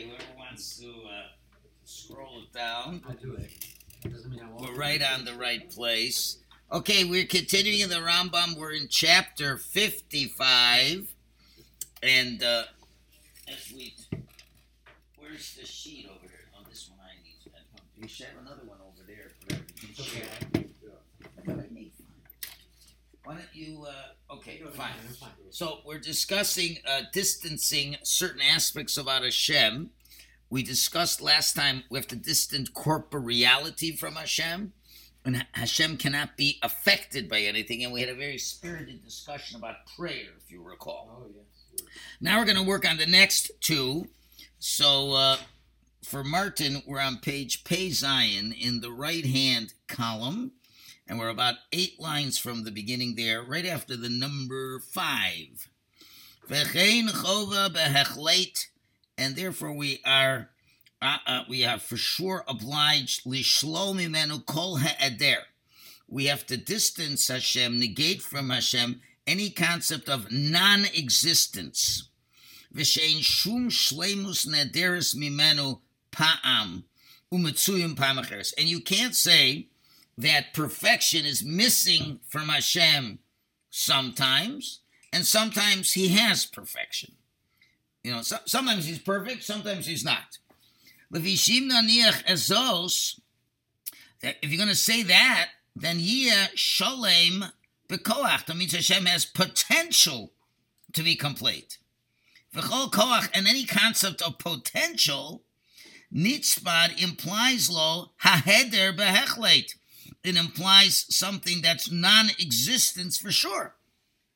Okay, whoever wants to uh, scroll it down. I do it. Doesn't mean I won't. We're right on the right place. Okay, we're continuing the Rambam. We're in chapter 55. And uh, as we. Where's the sheet over here? Oh, this one I need. You should have another one over there. for everything. Okay. Why don't you. Uh, okay, fine. So we're discussing uh, distancing certain aspects of Hashem. We discussed last time we have to distance corporeality from Hashem, and Hashem cannot be affected by anything. And we had a very spirited discussion about prayer, if you recall. Oh, yes. Now we're going to work on the next two. So uh, for Martin, we're on page Pei Zion in the right hand column, and we're about eight lines from the beginning there, right after the number five. V'chein chova behechlet, and therefore we are. Uh, uh, we are for sure obliged lishlo mimenu kol ha'eder. We have to distance Hashem, negate from Hashem any concept of non-existence. V'shein shum shleimus nederis mimenu pa'am umetzuyim pa'am. And you can't say that perfection is missing from Hashem sometimes, and sometimes he has perfection. You know, so, sometimes he's perfect, sometimes he's not. If you're going to say that, then yia sholem bekoach. That means Hashem has potential to be complete. V'chol koach, and any concept of potential, nitzbad implies lo haheder behechlet. It implies something that's non-existence for sure.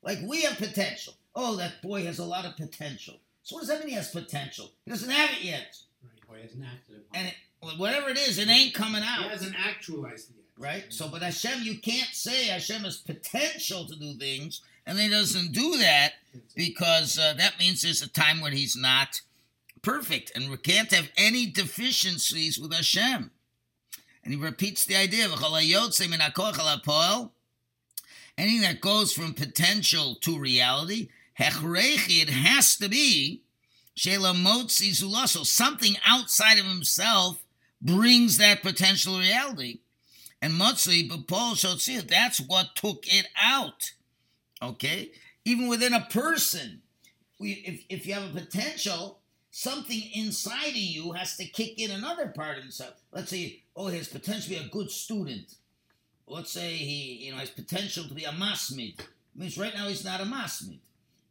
Like we have potential. Oh, that boy has a lot of potential. So what does that mean he has potential? He doesn't have it yet. Right. Boy, hasn't acted upon And it. it, whatever it is, it ain't coming out. He hasn't actualized it yet. Right? So, but Hashem, you can't say Hashem has potential to do things, and he doesn't do that because uh, that means there's a time when he's not perfect, and we can't have any deficiencies with Hashem. And he repeats the idea of anything that goes from potential to reality, it has to be something outside of himself brings that potential reality. And Motzi, but Paul Shotzir, that's what took it out. Okay? Even within a person, we, if, if you have a potential, something inside of you has to kick in another part of himself. Let's say, oh, he has potential to be a good student. Let's say he you know has potential to be a masmid. Means right now he's not a masmid.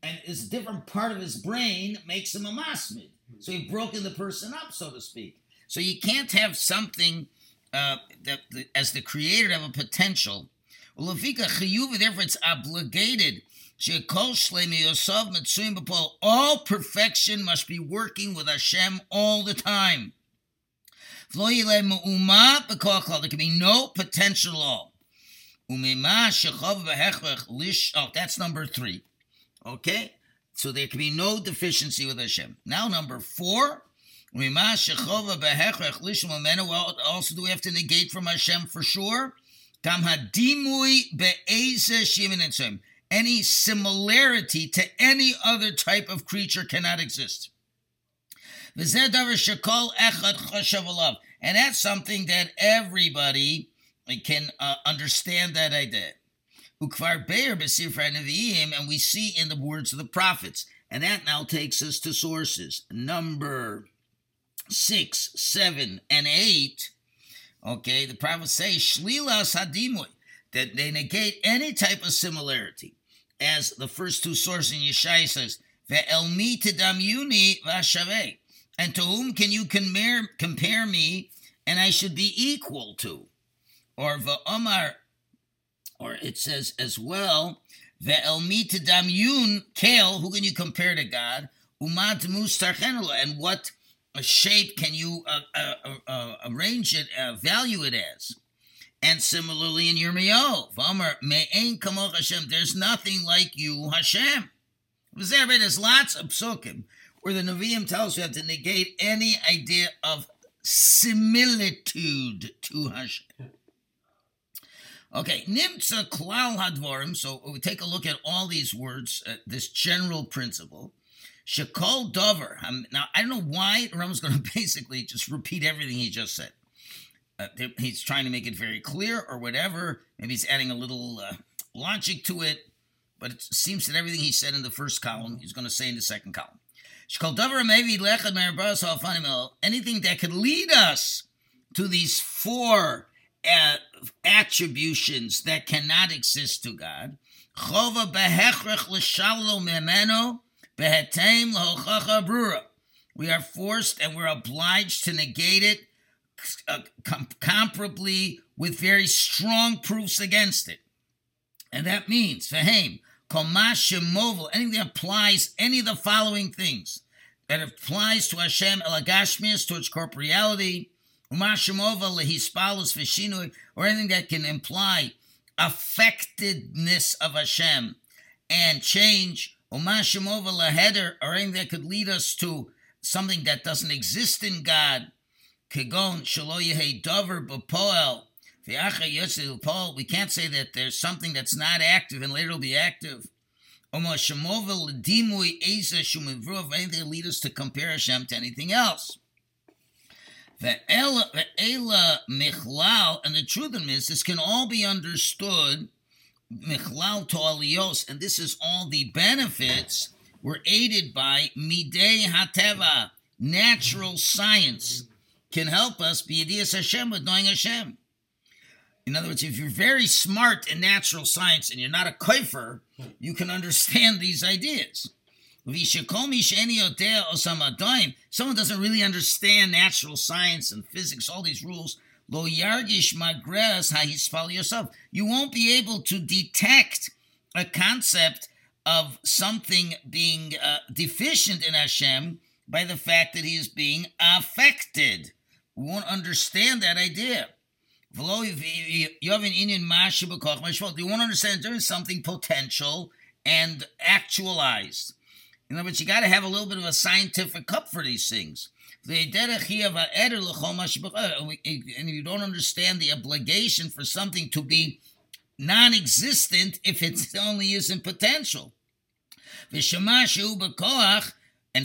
And this different part of his brain makes him a masmid. So you've broken the person up, so to speak. So you can't have something uh, that, as the creator have a potential. Well, therefore it's obligated. All perfection must be working with Hashem all the time. There can be no potential all. Oh, that's number three. Okay? So there can be no deficiency with Hashem. Now, number four. What also do we have to negate from Hashem for sure? Any similarity to any other type of creature cannot exist. And that's something that everybody can uh, understand that idea. And we see in the words of the prophets. And that now takes us to sources. Number six, seven, and eight. Okay, the prophets say that they negate any type of similarity, as the first two sources in Yeshaya says, "Ve'elmi tedamyuni v'ashaveh," and to whom can you compare compare me, and I should be equal to, or ve'omar, or it says as well, "Ve'elmi tedamyun kel," who can you compare to God? Umat mustarchenelo, and what shape can you uh, uh, uh, uh, arrange it, uh, value it as? And similarly in Yirmiyahu, V'amar Hashem, there's nothing like you, Hashem. There's lots of psukim where the Nevi'im tells you have to negate any idea of similitude to Hashem. Okay, nimtza klal hadvarim. So we take a look at all these words, uh, this general principle. Shakol Dover. Um, now, I don't know why Rambam's going to basically just repeat everything he just said. Uh, he's trying to make it very clear or whatever. Maybe he's adding a little uh, logic to it. But it seems that everything he said in the first column, he's going to say in the second column. Anything that could lead us to these four uh, attributions that cannot exist to God. We are forced and we're obliged to negate it uh, com- comparably with very strong proofs against it. And that means, Fahem, Komashemovel, anything that applies any of the following things that applies to Hashem elagashmias, towards corporeality, Umashemova lehispalus v'shinui, or anything that can imply affectedness of Hashem and change, Umashemova leheder, or anything that could lead us to something that doesn't exist in God, Dover we can't say that there's something that's not active and later will be active. Anything that lead us to compare Hashem to anything else. And the truth of this, this can all be understood. Michlal to and this is all the benefits were aided by midei hateva, natural science, can help us be a DS Hashem with knowing Hashem. In other words, if you're very smart in natural science and you're not a koifer, you can understand these ideas. Someone doesn't really understand natural science and physics, all these rules. Yargish. You won't be able to detect a concept of something being uh, deficient in Hashem by the fact that he is being affected. Won't understand that idea. You have an Indian They won't understand there is something potential and actualized. In other words, you got to have a little bit of a scientific cup for these things. Uh, and if you don't understand the obligation for something to be non existent if it only is in potential. And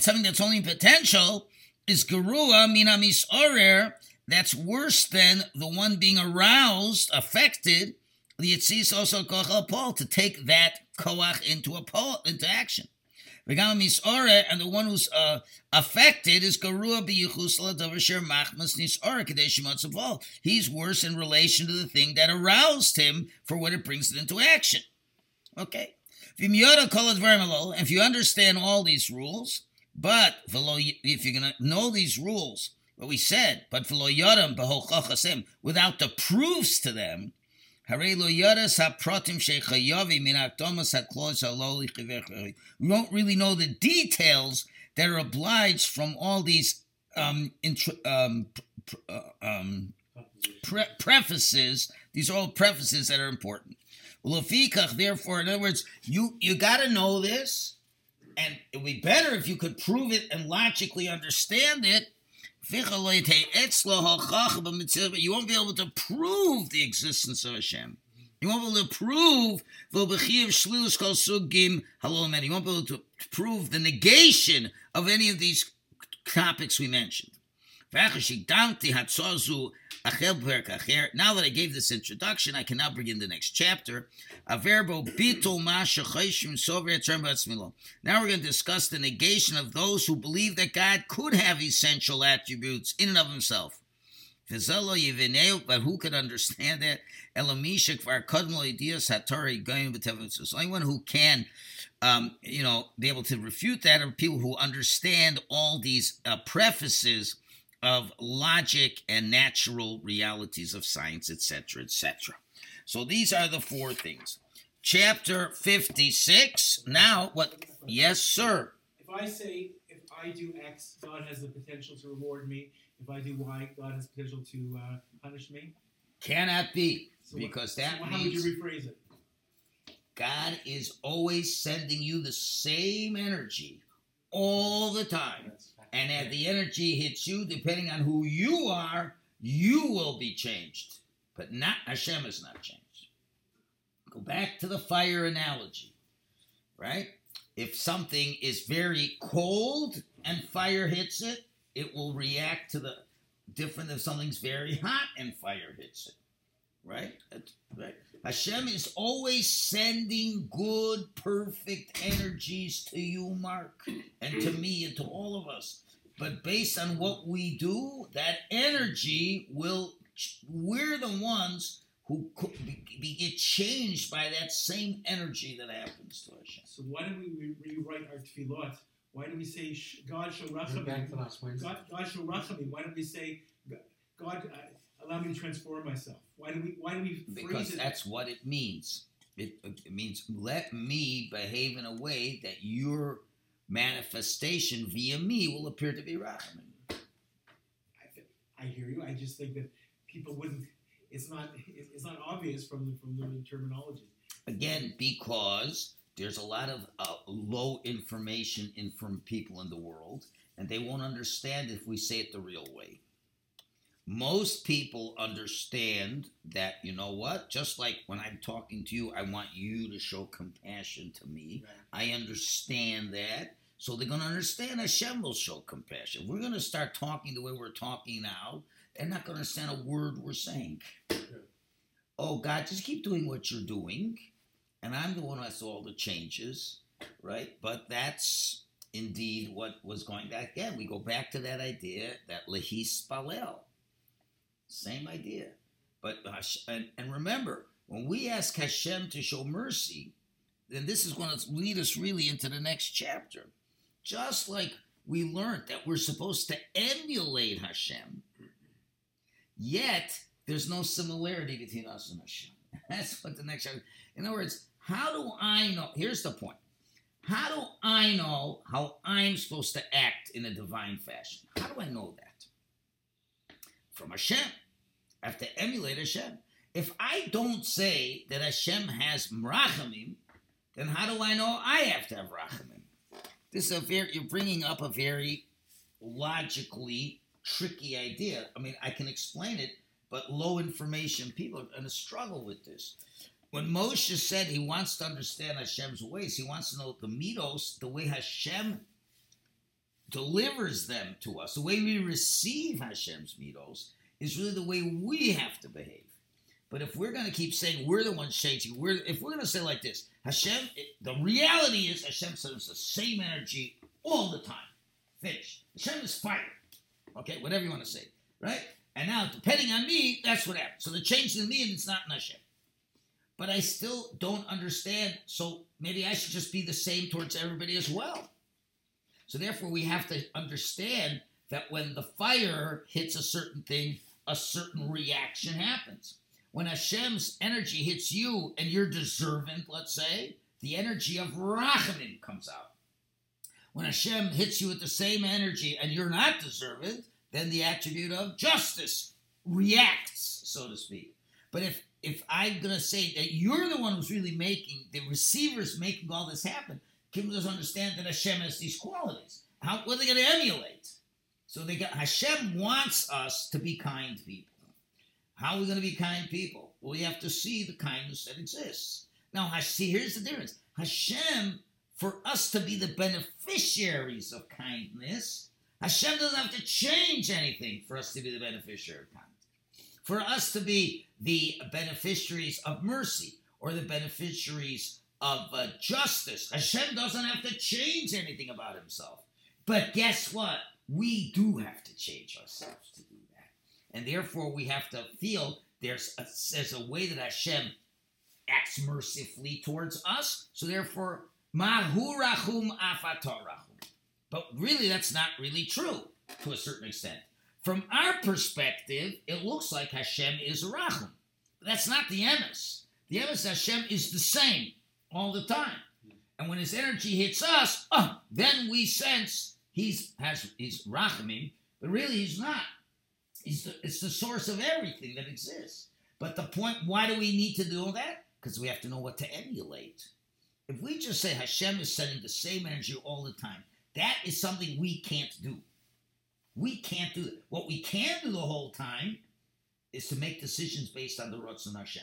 something that's only in potential is Garua Minamis Orer that's worse than the one being aroused, affected. The Yitzis also koach Paul to take that koach into a pole, into action. And the one who's uh, affected is Garua machmas He's worse in relation to the thing that aroused him for what it brings it into action. Okay. If you understand all these rules, but if you're going to know these rules, what we said, but without the proofs to them, we don't really know the details that are obliged from all these um, um, uh, um, pre- prefaces. These are all prefaces that are important. Therefore, in other words, you you got to know this, and it would be better if you could prove it and logically understand it you won't be able to prove the existence of Hashem. You won't be able to prove You won't be able to prove the negation of any of these topics we mentioned. Now that I gave this introduction, I can now begin the next chapter. Now we're going to discuss the negation of those who believe that God could have essential attributes in and of himself. But who could understand that? Anyone who can um, you know, be able to refute that are people who understand all these uh, prefaces of logic and natural realities of science, etc., etc. So these are the four things. Chapter 56. Now, what? Yes, sir. If I say, if I do X, God has the potential to reward me. If I do Y, God has potential to uh, punish me. Cannot be, so because what, that so means. How would you rephrase it? God is always sending you the same energy all the time. And as the energy hits you, depending on who you are, you will be changed. But not Hashem is not changed. Go back to the fire analogy, right? if something is very cold and fire hits it, it will react to the different if something's very hot and fire hits it. Right? That's right. Hashem is always sending good, perfect energies to you, Mark, and to me, and to all of us. But based on what we do, that energy will, we're the ones who could be, be, get changed by that same energy that happens to Hashem. So why don't we re- rewrite our tefillot? Why do we say God shall We're back to rachamim? last Wednesday. God, God shall rachamim. Why don't we say God uh, allow me to transform myself? Why do we why do we Because it? that's what it means. It, it means let me behave in a way that your manifestation via me will appear to be rachamim. I, I hear you. I just think that people wouldn't. It's not. It's not obvious from the from the terminology. Again, because there's a lot of uh, low information in from people in the world, and they won't understand if we say it the real way. Most people understand that, you know what? Just like when I'm talking to you, I want you to show compassion to me. I understand that. So they're going to understand Hashem will show compassion. We're going to start talking the way we're talking now. They're not going to understand a word we're saying. Oh, God, just keep doing what you're doing. And I'm the one who has all the changes, right? But that's indeed what was going back. Again, we go back to that idea that lehis palel. Same idea. But and, and remember, when we ask Hashem to show mercy, then this is going to lead us really into the next chapter. Just like we learned that we're supposed to emulate Hashem, yet there's no similarity between us and Hashem. That's what the next chapter. In other words, how do I know? Here's the point. How do I know how I'm supposed to act in a divine fashion? How do I know that? From Hashem. I have to emulate Hashem. If I don't say that Hashem has rachamim, then how do I know I have to have rachamim? This is a very, you're bringing up a very logically tricky idea. I mean, I can explain it, but low information people are going to struggle with this. When Moshe said he wants to understand Hashem's ways, he wants to know the mitos, the way Hashem delivers them to us, the way we receive Hashem's mitos, is really the way we have to behave. But if we're going to keep saying we're the ones changing, we're if we're going to say like this, Hashem, it, the reality is Hashem sends the same energy all the time. Finish. Hashem is fire. Okay, whatever you want to say, right? And now, depending on me, that's what happens. So the change in me, and it's not in Hashem. But I still don't understand. So maybe I should just be the same towards everybody as well. So therefore, we have to understand that when the fire hits a certain thing, a certain reaction happens. When Hashem's energy hits you and you're deserving, let's say, the energy of Rachamim comes out. When Hashem hits you with the same energy and you're not deserving, then the attribute of justice reacts, so to speak. But if if I'm gonna say that you're the one who's really making the receiver's making all this happen, people doesn't understand that Hashem has these qualities. How what are they gonna emulate? So they got Hashem wants us to be kind people. How are we going to be kind people? Well, we have to see the kindness that exists. Now, see, here's the difference. Hashem, for us to be the beneficiaries of kindness, Hashem doesn't have to change anything for us to be the beneficiary of kindness. For us to be the beneficiaries of mercy or the beneficiaries of uh, justice, Hashem doesn't have to change anything about himself. But guess what? We do have to change ourselves to do that. And therefore, we have to feel there's a, there's a way that Hashem acts mercifully towards us. So therefore, mahurachum afatorachum. But really, that's not really true to a certain extent. From our perspective, it looks like Hashem is a rachum. That's not the emes. The emes Hashem is the same all the time. And when his energy hits us, oh, then we sense he's has he's rachamim, but really he's not. He's the, it's the source of everything that exists. But the point, why do we need to do all that? Because we have to know what to emulate. If we just say Hashem is sending the same energy all the time, that is something we can't do. We can't do it. What we can do the whole time is to make decisions based on the Ratzon Hashem.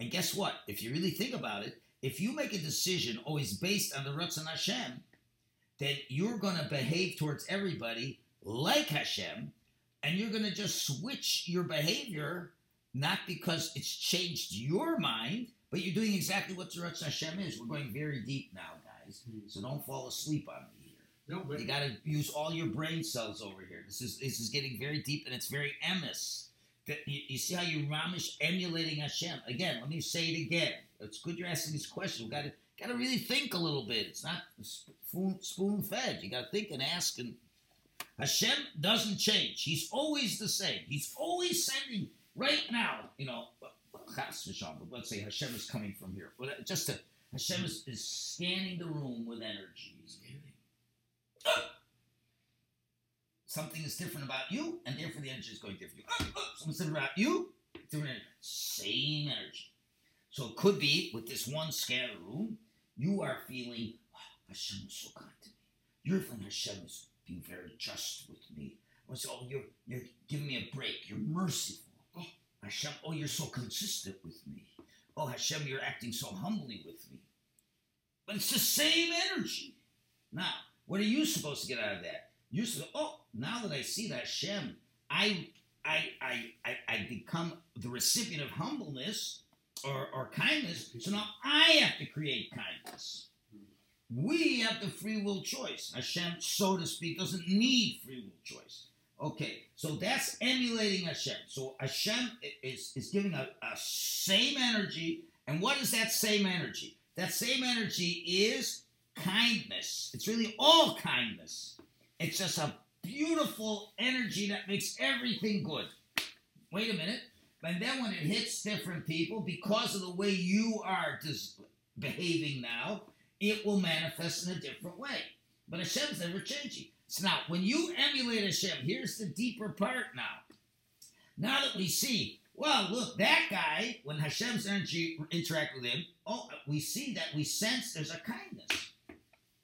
And guess what? If you really think about it, if you make a decision always based on the Ratzon Hashem, then you're going to behave towards everybody like Hashem, and you're going to just switch your behavior not because it's changed your mind, but you're doing exactly what the Ratzon Hashem is. We're going very deep now, guys, hmm. so don't fall asleep on me here. No, but You got to use all your brain cells over here. This is this is getting very deep and it's very emis. That you, you see how you Ramish emulating Hashem again. Let me say it again. It's good you're asking this question. We got to got to really think a little bit. It's not spoon, spoon fed. You got to think and ask. And Hashem doesn't change. He's always the same. He's always sending right now. You know, let's say Hashem is coming from here. Uh, just to, Hashem is, is scanning the room with energy. He's giving. Something is different about you, and therefore the energy is going different. Something's different about you, different energy. Same energy. So it could be with this one scan room, you are feeling oh, Hashem is so kind to me. You're feeling Hashem is being very just with me. Or so, oh, you're you're giving me a break. You're merciful. Oh, Hashem, oh, you're so consistent with me. Oh, Hashem, you're acting so humbly with me. But it's the same energy. Now, what are you supposed to get out of that? You're supposed, oh, now that I see that Hashem, I, I, I, I, I become the recipient of humbleness or, or kindness. So now I have to create kindness. We have the free will choice. Hashem, so to speak, doesn't need free will choice. Okay, so that's emulating Hashem. So Hashem is, is giving a, a same energy. And what is that same energy? That same energy is kindness. It's really all kindness. It's just a beautiful energy that makes everything good. Wait a minute. And then when it hits different people, because of the way you are dis- behaving now, it will manifest in a different way. But Hashem's never changing. So now, when you emulate Hashem, here's the deeper part now. Now that we see, well, look, that guy, when Hashem's energy interact with him, oh, we see that we sense there's a kindness.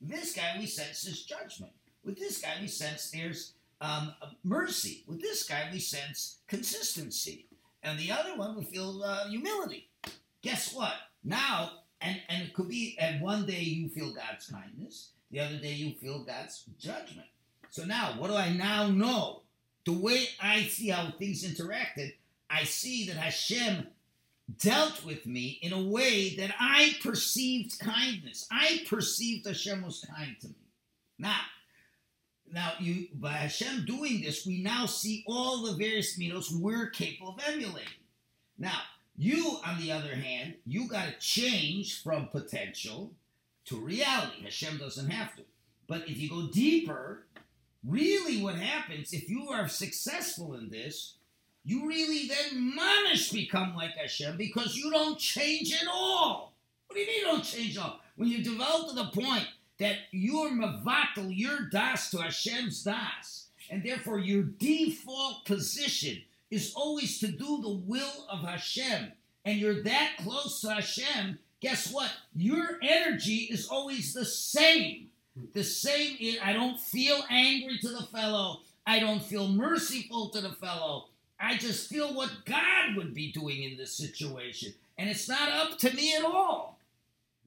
This guy, we sense there's judgment. With this guy, we sense there's um, mercy. With this guy, we sense consistency. And the other one, we feel uh, humility. Guess what? Now, and, and it could be, and one day you feel God's kindness, the other day you feel God's judgment. So now, what do I now know? The way I see how things interacted, I see that Hashem dealt with me in a way that I perceived kindness. I perceived Hashem was kind to me. Now, now you by Hashem doing this, we now see all the various mitos we're capable of emulating. Now, you, on the other hand, you got to change from potential to reality. Hashem doesn't have to. But if you go deeper, really what happens, if you are successful in this, you really then mamish become like Hashem because you don't change at all. What do you mean you don't change at all? When you develop to the point that you're mavatal, your das to Hashem's das, and therefore your default position is always to do the will of Hashem, and you're that close to Hashem, guess what? Your energy is always the same. The same, I don't feel angry to the fellow. I don't feel merciful to the fellow. I just feel what God would be doing in this situation. And it's not up to me at all.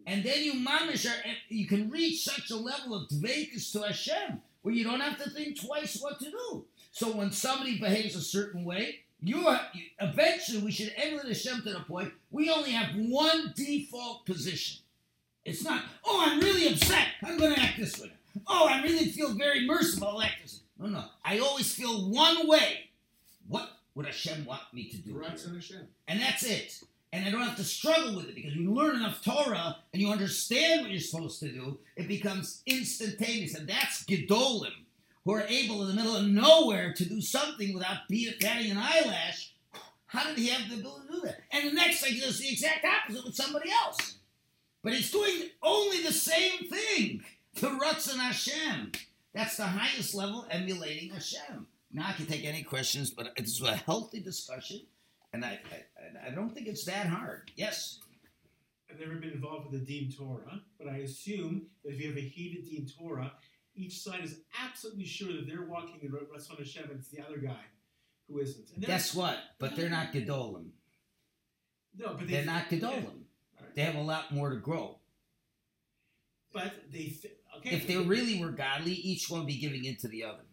And then you mamish, you can reach such a level of dvekas to Hashem where you don't have to think twice what to do. So when somebody behaves a certain way, you are, eventually we should emulate Hashem to the point we only have one default position. It's not, oh, I'm really upset. I'm going to act this way. Oh, I really feel very merciful. I'll act this way. No, no. I always feel one way. What would Hashem want me to do? On Hashem. And that's it. And I don't have to struggle with it because you learn enough Torah and you understand what you're supposed to do, it becomes instantaneous. And that's Gedolim, who are able in the middle of nowhere to do something without batting an eyelash. How did he have the ability to do that? And the next thing he does the exact opposite with somebody else. But he's doing only the same thing. The Ratzon Hashem. That's the highest level, emulating Hashem. Now I can take any questions, but it's a healthy discussion, and I, I, I don't think it's that hard. Yes. I've never been involved with the Din Torah, but I assume that if you have a heated Din Torah, each side is absolutely sure that they're walking in Ratzon Hashem, and it's the other guy who isn't. And Guess what? But they're not Gedolim. No, but they, They're not Gedolim. Alright. They have a lot more to grow. But they okay. If they really were godly, each one would be giving into the other.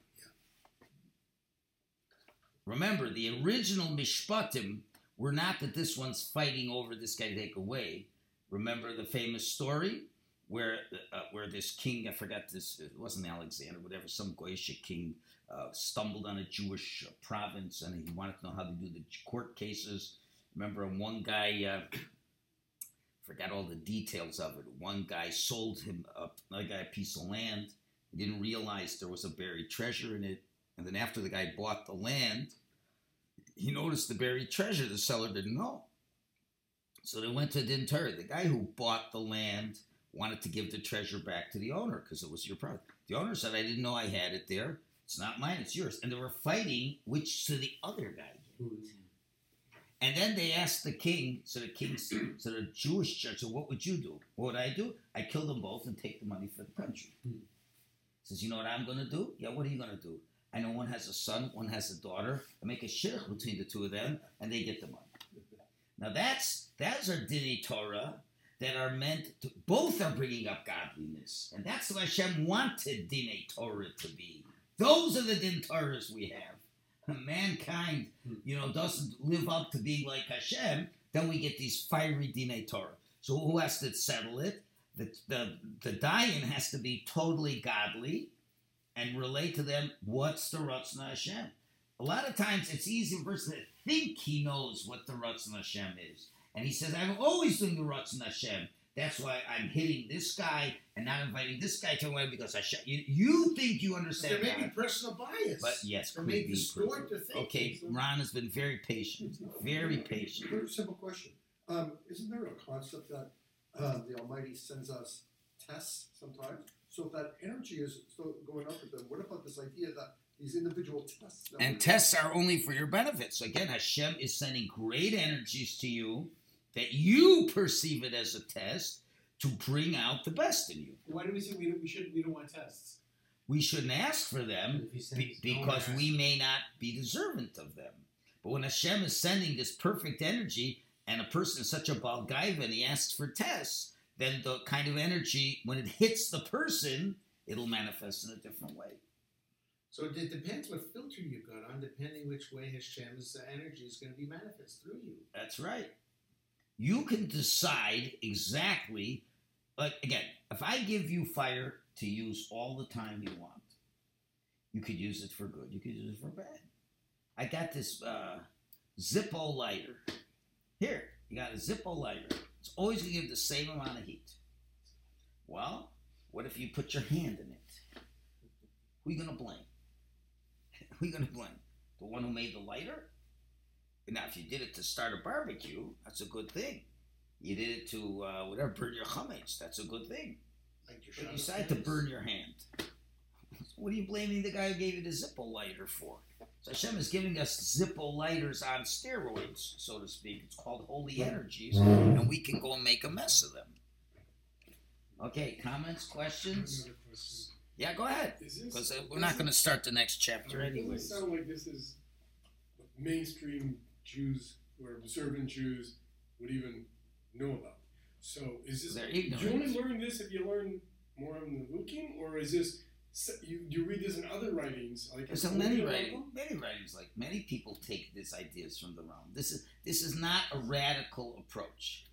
Remember, the original Mishpatim were not that this one's fighting over this guy to take away. Remember the famous story where uh, where this king, I forgot this, it wasn't Alexander, whatever, some Goyish king uh, stumbled on a Jewish uh, province and he wanted to know how to do the court cases. Remember, one guy, uh, forgot all the details of it. One guy sold him a, another guy a piece of land. He didn't realize there was a buried treasure in it. And then after the guy bought the land, he noticed the buried treasure. The seller didn't know. So they went to Din Torah. The guy who bought the land wanted to give the treasure back to the owner because it was your property. The owner said, I didn't know I had it there. It's not mine, it's yours. And they were fighting which to the other guy. And then they asked the king, so the king, so the Jewish judge said, What would you do? What would I do? I kill them both and take the money for the country. Hmm. Says, You know what I'm going to do? Yeah, what are you going to do? I know one has a son, one has a daughter. I make a shirk between the two of them, and they get the money. Now that's that's our Dini Torah that are meant to. Both are bringing up godliness, and that's what Hashem wanted Dini Torah to be. Those are the Din Torahs we have. Mankind, you know, doesn't live up to being like Hashem. Then we get these fiery Dine Torah. So who has to settle it? The the the Dayan has to be totally godly and relate to them what's the Ratzon Hashem. A lot of times it's easy for a person to think he knows what the Ratzon Hashem is. And he says, I'm always doing the Ratzon Hashem. That's why I'm hitting this guy and not inviting this guy to away because Hashem. You, you think you understand. There may be personal bias. But yes, That could may be distort the thinking. Okay, Ron has been very patient. Very patient. Very simple question. Um, isn't there a concept that um, the Almighty sends us tests sometimes? So if that energy is still going up with them, what about this idea that these individual tests? And tests are only for your benefit. So again, Hashem is sending great energies to you that you perceive it as a test to bring out the best in you. Why do we say we don't, we should we don't want tests? We shouldn't ask for them If he sends be- because we may not be deserving of them. But when Hashem is sending this perfect energy and a person is such a Balgaiva and he asks for tests, then the kind of energy, when it hits the person, it'll manifest in a different way. So it depends what filter you've got on, depending which way Hashem's uh, energy is going to be manifest through you. That's right. You can decide exactly, like again, if I give you fire to use all the time you want, you could use it for good, you could use it for bad. I got this uh, Zippo lighter. Here, you got a Zippo lighter. It's always going to give the same amount of heat. Well, what if you put your hand in it? Who are you going to blame? Who are you going to blame? The one who made the lighter? Now, if you did it to start a barbecue, that's a good thing. You did it to uh, whatever burn your chametz, that's a good thing. Like your But you decide to burn your hand. What are you blaming the guy who gave you the Zippo lighter for? So Hashem is giving us Zippo lighters on steroids, so to speak. It's called holy energies, and we can go and make a mess of them. Okay, comments, questions? Question. Yeah, go ahead. Is this, Because uh, we're not going to start the next chapter It anyways. doesn't sound like this is mainstream Jews or observant Jews would even know about. So is this? They're Do you only learn this if you learn more on the Lukim, or is this you, you read this in other writings? Like There's so many writings. Bible? Many writings like many people take these ideas from the realm. This is this is not a radical approach.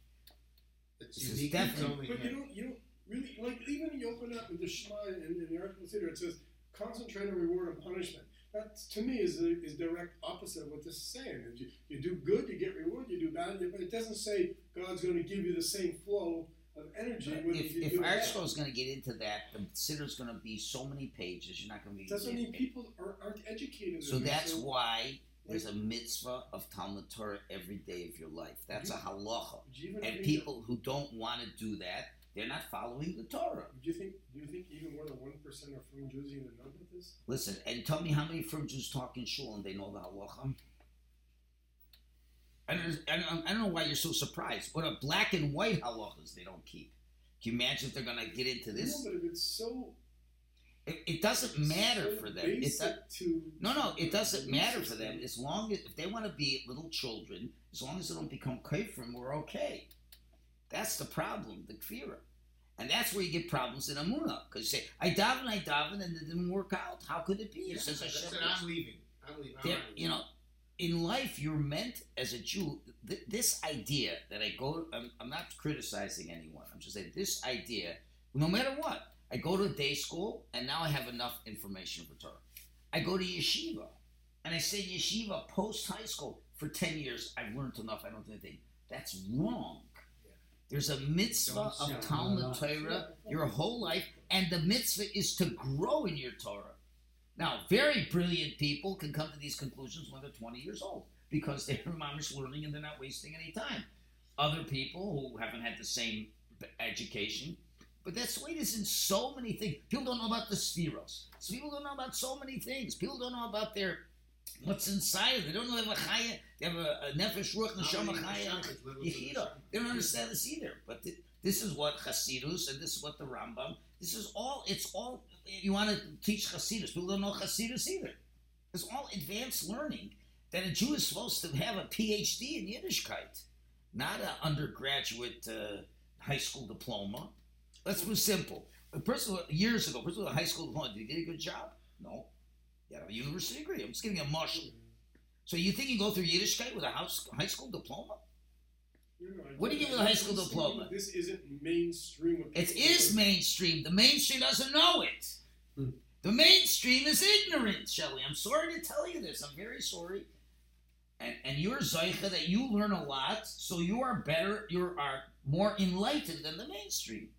It's This is unique. definitely- But you him. don't you don't really like even you open up with the Shema and, and the Ark Consider it says concentrate on reward and punishment. That to me is the is direct opposite of what this is saying. If you, you do good, you get reward. You do bad, you, but it doesn't say God's going to give you the same flow of energy. If you if. Is going to get into that, the sidur's going to be so many pages. You're not going to be. That's what I mean. People are, aren't educated. So that's so- why there's a mitzvah of Talmud Torah every day of your life. That's a halacha. You And people who don't want to do that, they're not following the Torah. Do you think? Do you think even more than one percent of frum Jews even know about this? Listen, and tell me how many frum Jews talk in shul and they know the halacha. I don't, I don't, I don't know why you're so surprised. What a black and white halachas they don't keep. Can you imagine if they're going to get into this? No, but if it's so. It, it doesn't matter so for them. It basic does, to no, no, it doesn't matter for them. As long as if they want to be little children, as long as they don't become kafrim, we're okay. That's the problem, the kfira. And that's where you get problems in Amunah. Because you say, I daven, I daven, and it didn't work out. How could it be? Yeah, It says that's Hashem I'm leaving. I'm leaving. I'm leaving. you know, in life, you're meant as a Jew. Th- this idea that I go, I'm, I'm not criticizing anyone. I'm just saying this idea, no matter what, I go to a day school and now I have enough information for Torah. I go to yeshiva and I say yeshiva post high school for 10 years. I've learned enough. I don't do anything. That's wrong. There's a mitzvah of Talmud Torah your whole life, and the mitzvah is to grow in your Torah. Now, very brilliant people can come to these conclusions when they're 20 years old because they're mamish learning and they're not wasting any time. Other people who haven't had the same education, but that's the way it is in so many things. People don't know about the spheros. So people don't know about so many things. People don't know about their what's inside. They don't know they have a chaya. They have a, a nefesh ruach neshama chaya. Shabbos, live with Yechida. They don't understand this either. But th- this is what Hasidus and this is what the Rambam. This is all. It's all. You want to teach Hasidus. People don't know Hasidus either. It's all advanced learning that a Jew is supposed to have a PhD in Yiddishkeit, not an undergraduate uh, high school diploma. Let's be simple. A person years ago, a person with a high school diploma, did he get a good job? No. He had a university degree. I'm just giving you a marshal. So you think you go through Yiddishkeit with a house, high school diploma? You know, I What do you get with a high school diploma? This isn't mainstream. It is mainstream. The mainstream doesn't know it. Hmm. The mainstream is ignorant, Shelley. I'm sorry to tell you this. I'm very sorry. And and you're Zoicha that you learn a lot, so you are better, you are more enlightened than the mainstream.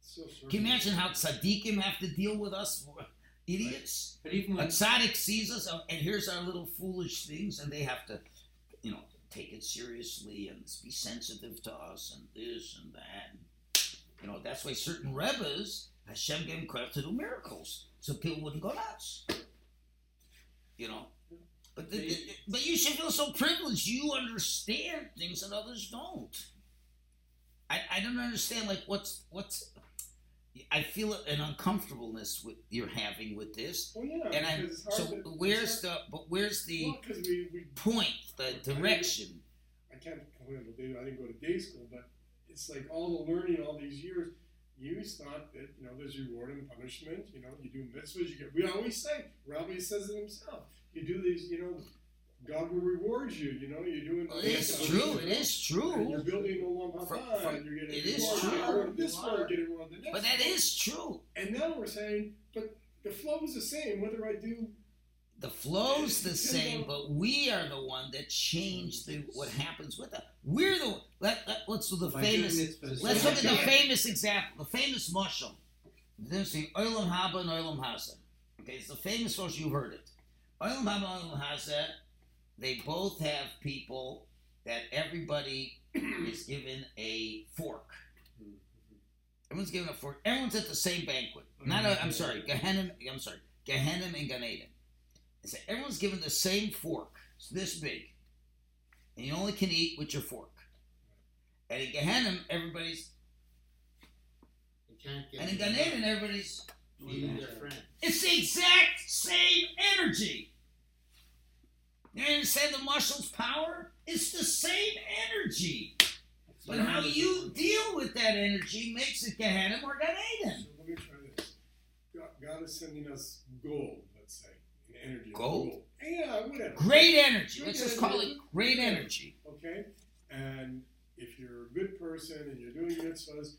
So. Can you imagine how tzaddikim have to deal with us idiots? But even A tzaddik sees us, uh, and here's our little foolish things, and they have to, you know, take it seriously and be sensitive to us and this and that. You know, that's why certain rebbes, Hashem gave them credit to do miracles, so people wouldn't go nuts. You know, but the, the- but you should feel so privileged. You understand things that others don't. I, I don't understand like what's what's. I feel an uncomfortableness with you're having with this, Well, yeah. and I so to- where's the but where's the well, we, we point, the direction? I can't. I don't know, they- I didn't go to day school, but it's like all the learning all these years. You always thought that you know there's reward and punishment. You know, you do mitzvahs. You get. We always say. Rabbi says it himself. You do these. You know, God will reward you. You know, you're doing. Well, it's true. It is true. and You're building Olam From- Haba, from- and you're getting it is true. Getting this one, getting rid of the next. But that is true. And now we're saying, but the flow is the same whether I do. The flow's the same, but we are the one that change the what happens with it. We're the let, let let's do the by famous. Let's look at the famous example, the famous mushal. There's the Olam Haba and Olam Hazeh. Okay, it's the famous mushal. You've heard it. Olam Haba and Olam Hazeh. They both have people that everybody is given a fork. Everyone's given a fork. Everyone's at the same banquet. Not a, I'm sorry, Gehenna. I'm sorry, Gehenna and Gan Eden. I say everyone's given the same fork. It's this big, and you only can eat with your fork. And in Gehenna, everybody's You can't get and in Gan Eden, everybody's. feeding their friend. It's the exact same energy. You understand the muscle's power? It's the same energy. But how you deal with that energy makes it Gehenna or Gan Eden. So let me try this. God, God is sending us gold, let's say, in energy. Gold? Yeah, whatever. Great energy. Let's just call it great energy. Okay? And if you're a good person and you're doing mitzvahs,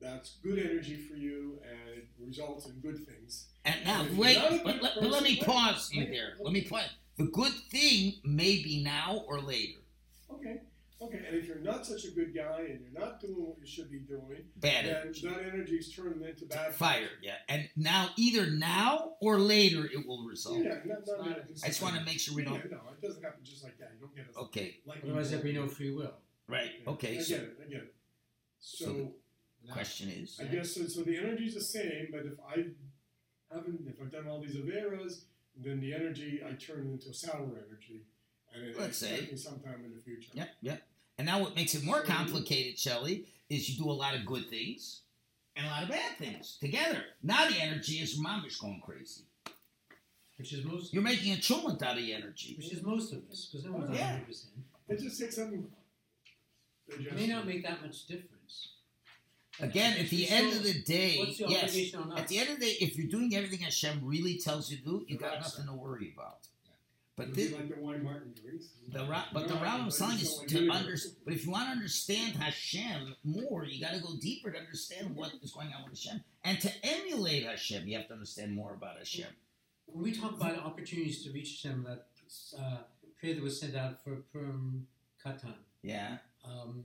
that's good energy for you and it results in good things. And now, you're wait, but, let, but let me pause you there. Let me pause. The good thing may be now or later. Okay. Okay. And if you're not such a good guy and you're not doing what you should be doing, Bad then energy. that energy is turning into bad Fire, yeah. And now, either now or later, it will result. Yeah, not, not, not, I just want to make sure we yeah, don't. no, it doesn't happen just like that. You don't get a Okay, lightning Otherwise, there'd be no free will. right. Yeah, Okay, I so get it. I get it. So, So the- question is I guess so, so the energy's the same, but if I haven't, if I've done all these averas, then the energy I turn into sour energy, and it, Let's it's say. affecting sometime in the future. Yep, yep. And now what makes it more So- complicated, Shelley, is you do a lot of good things and a lot of bad things together. Now the energy is mamish going crazy. Which is most. You're making a chumant out of the energy. Which is most of us, because no one's Yeah. 100. percent It just takes something. digest. It may not make that much difference. Again, at the So, end of the day, yes. obligation on us? At the end of the day, if you're doing everything Hashem really tells you to do, you got nothing to worry about. But this, like the wine Martin drinks. the Ra- but the No, Rambam's but telling it's us not to like under, but if you want to understand Hashem more, you got to go deeper to understand what is going on with Hashem, and to emulate Hashem, you have to understand more about Hashem. When we talk about opportunities to reach Hashem, that uh, prayer that was sent out for Purim Katan Yeah, um,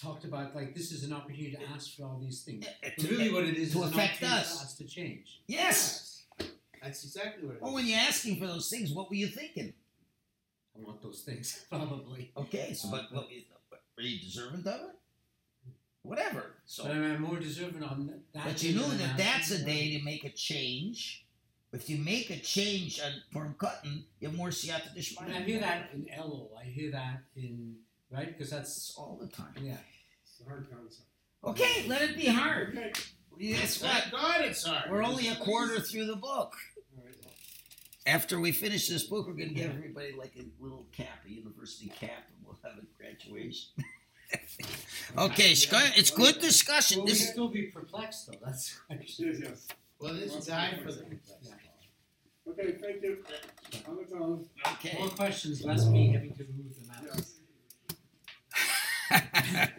talked about like this is an opportunity to ask for all these things. To- But really, what it is to is affect opportunity us. us to change. yes. That's exactly what it is. Well, when you're asking for those things, what were you thinking? I want those things probably. Okay, so but, but are you deserving of it? Whatever. So But I'm more deserving on that. But you knew that that's a day to make a change. If you make a change on Purim Katan, you have more siyata for. dishmaya. And I hear that in Elul. I hear that in right because It's that's all the time. yeah. It's a hard concept. Okay, let it be hard. Okay. Guess what? Thank God it's hard. We're only a quarter through the book. All right. well, After we finish this book, we're going to give everybody like a little cap, a university cap, and we'll have a graduation. okay, it's good discussion. Well, we This still be perplexed though. That's Yes, yes. Well, it's time for them. Okay, thank you. On the phone. okay. more questions, less me having to move them out. Yes.